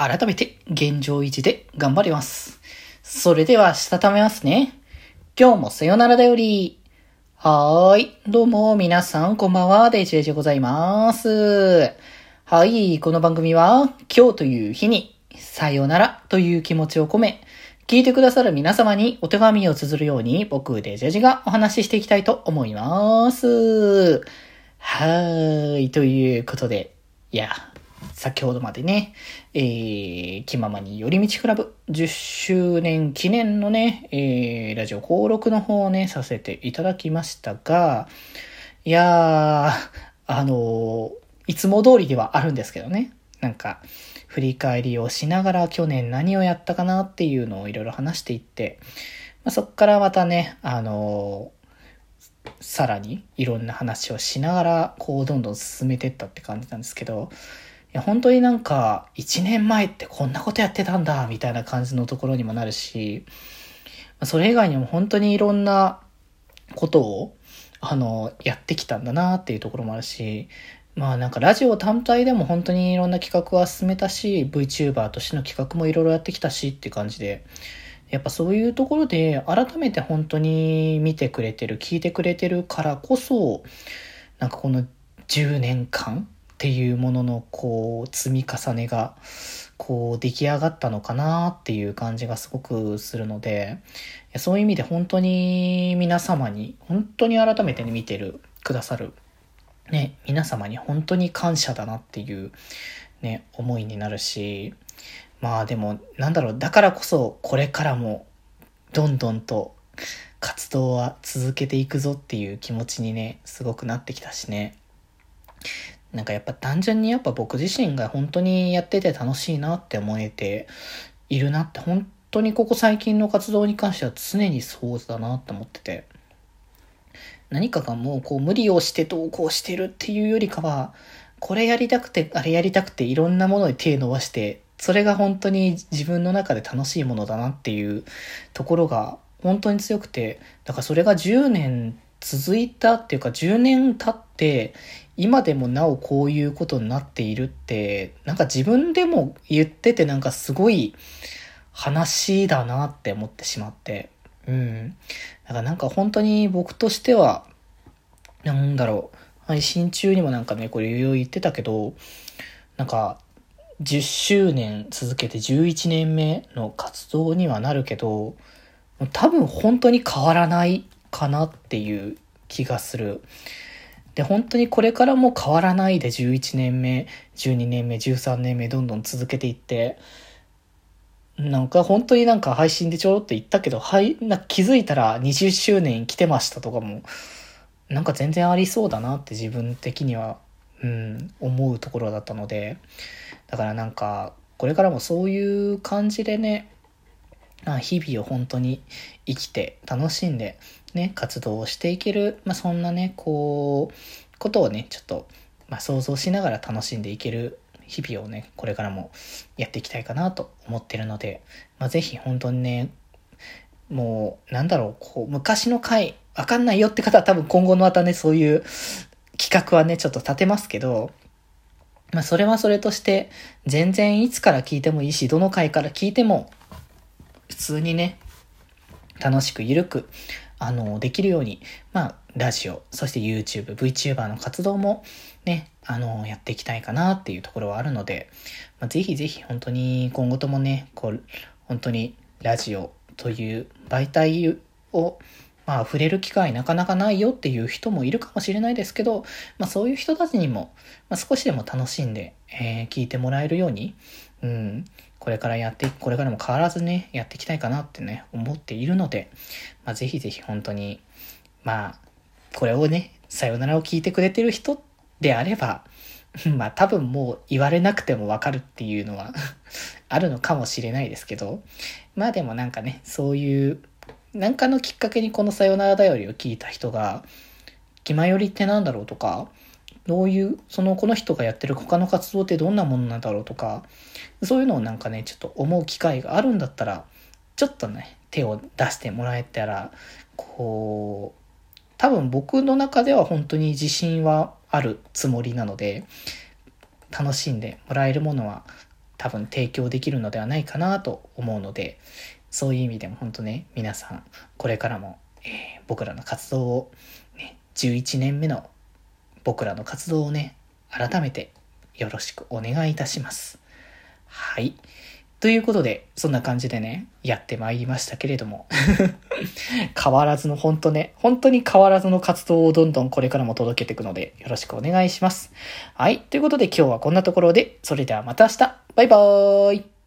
改めて現状維持で頑張ります。それでは、したためますね。今日もさよならだより。はーい。どうも、皆さん、こんばんは。デイジェイでございます。はい。この番組は、今日という日に、さよならという気持ちを込め、聞いてくださる皆様にお手紙を綴るように、僕、デジェジがお話ししていきたいと思います。はーい。ということで、いや、先ほどまでね、えー、気ままに寄り道クラブ10周年記念のね、えー、ラジオ登録の方をね、させていただきましたが、いやー、あのーいつも通りではあるんですけどね。なんか、振り返りをしながら去年何をやったかなっていうのをいろいろ話していって、まあ、そっからまたね、あのーさらにいろんな話をしながら、こう、どんどん進めていったって感じなんですけど、や、本当になんか、1年前ってこんなことやってたんだ、みたいな感じのところにもなるし、それ以外にも本当にいろんなことを、あの、やってきたんだなっていうところもあるし、まあなんかラジオ単体でも本当にいろんな企画は進めたし、VTuber としての企画もいろいろやってきたしって感じで、やっぱそういうところで改めて本当に見てくれてる、聞いてくれてるからこそ、なんかこの10年間っていうもののこう積み重ねがこう出来上がったのかなっていう感じがすごくするので、そういう意味で本当に皆様に、本当に改めて見てる、くださるね、皆様に本当に感謝だなっていうね、思いになるし、まあでも、なんだろう、だからこそこれからもどんどんと活動は続けていくぞっていう気持ちにね、すごくなってきたしね。なんかやっぱ単純にやっぱ僕自身が本当にやってて楽しいなって思えているなって本当にここ最近の活動に関しては常にそうだなって思ってて。何かがもうこう無理をしてどうこうしてるっていうよりかは、これやりたくて、あれやりたくていろんなものに手伸ばして、それが本当に自分の中で楽しいものだなっていうところが本当に強くて、だからそれが10年続いたっていうか10年経って、今でもなおこういうことになっているって、なんか自分でも言っててなんかすごい話だなって思ってしまって。うん。だからなんか本当に僕としては、なんだろう、配信中にもなんかね、これいろいろ言ってたけど、なんか、10周年続けて11年目の活動にはなるけど、多分本当に変わらないかなっていう気がする。で、本当にこれからも変わらないで11年目、12年目、13年目どんどん続けていって、なんか本当になんか配信でちょろっと言ったけど、はい、な気づいたら20周年来てましたとかも、なんか全然ありそうだなって自分的には、うん、思うところだったので、だからなんか、これからもそういう感じでね、日々を本当に生きて楽しんでね、活動をしていける、まあそんなね、こう、ことをね、ちょっと、まあ想像しながら楽しんでいける日々をね、これからもやっていきたいかなと思ってるので、まあ、ぜひ本当にね、もう、なんだろう、こう、昔の回、わかんないよって方は多分今後のまたね、そういう企画はね、ちょっと立てますけど、まあ、それはそれとして、全然いつから聞いてもいいし、どの回から聞いても、普通にね、楽しくゆるく、あの、できるように、まあ、ラジオ、そして YouTube、VTuber の活動もね、あの、やっていきたいかなっていうところはあるので、まあ、ぜひぜひ本当に今後ともね、こう、本当にラジオという媒体を、まあ、触れる機会なかなかないよっていう人もいるかもしれないですけど、まあ、そういう人たちにも、まあ、少しでも楽しんで、えー聞いてもらえるように、うん、これからやっていこれからも変わらずね、やっていきたいかなってね、思っているので、まあ、ぜひぜひ本当に、まあ、これをね、さよならを聞いてくれてる人であれば、まあ多分もう言われなくてもわかるっていうのは あるのかもしれないですけど、まあでもなんかね、そういう、なんかのきっかけにこのさよならだよりを聞いた人が、気まよりってなんだろうとか、どういう、そのこの人がやってる他の活動ってどんなものなんだろうとか、そういうのをなんかね、ちょっと思う機会があるんだったら、ちょっとね、手を出してもらえたら、こう、多分僕の中では本当に自信はあるつもりなので、楽しんでもらえるものは多分提供できるのではないかなと思うので、そういう意味でも本当ね、皆さん、これからも、えー、僕らの活動を、ね、11年目の僕らの活動をね、改めてよろしくお願いいたします。はい。ということで、そんな感じでね、やってまいりましたけれども 変わらずの、本当ね、本当に変わらずの活動をどんどんこれからも届けていくので、よろしくお願いします。はい。ということで今日はこんなところで、それではまた明日バイバーイ